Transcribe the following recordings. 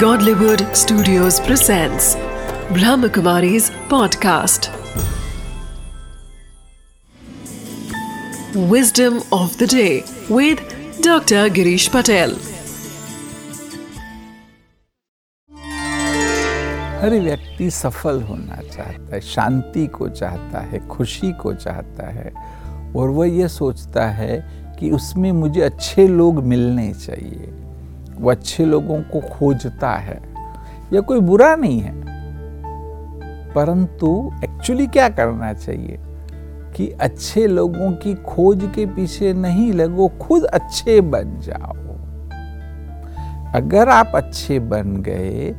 Godlywood Studios presents Brahmakumari's podcast. Wisdom of the day with Dr. Girish Patel. हर व्यक्ति सफल होना चाहता है शांति को चाहता है खुशी को चाहता है और वह यह सोचता है कि उसमें मुझे अच्छे लोग मिलने चाहिए वो अच्छे लोगों को खोजता है यह कोई बुरा नहीं है। परंतु एक्चुअली क्या करना चाहिए? कि अच्छे लोगों की खोज के पीछे नहीं लगो, खुद अच्छे बन जाओ। अगर आप अच्छे बन गए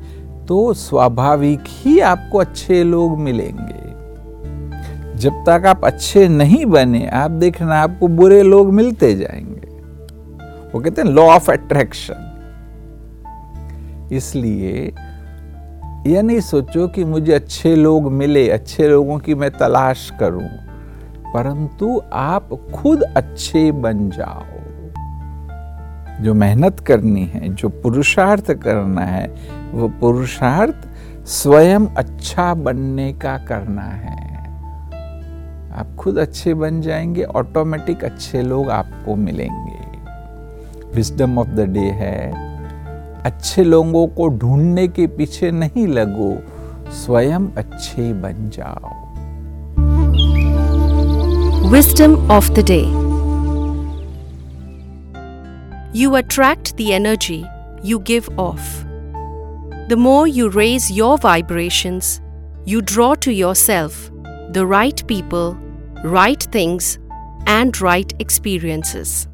तो स्वाभाविक ही आपको अच्छे लोग मिलेंगे। जब तक आप अच्छे नहीं बने, आप देखना आपको बुरे लोग मिलते जाएँगे। वो कहते हैं लॉ ऑफ़ अट्रैक्शन इसलिए यह नहीं सोचो कि मुझे अच्छे लोग मिले, अच्छे लोगों की मैं तलाश करूँ, परंतु आप खुद अच्छे बन जाओ। जो मेहनत करनी है, जो पुरुषार्थ करना है, वो पुरुषार्थ स्वयं अच्छा बनने का करना है। आप खुद अच्छे बन जाएँगे ऑटोमेटिक अच्छे लोग आपको मिलेंगे। विजडम ऑफ़ द डे है। अच्छे लोगों को ढूँढने के पीछे नहीं लगो, स्वयं अच्छे बन जाओ। Wisdom of the day you attract the energy you give off the more you raise your vibrations you draw to yourself the right people right things and right experiences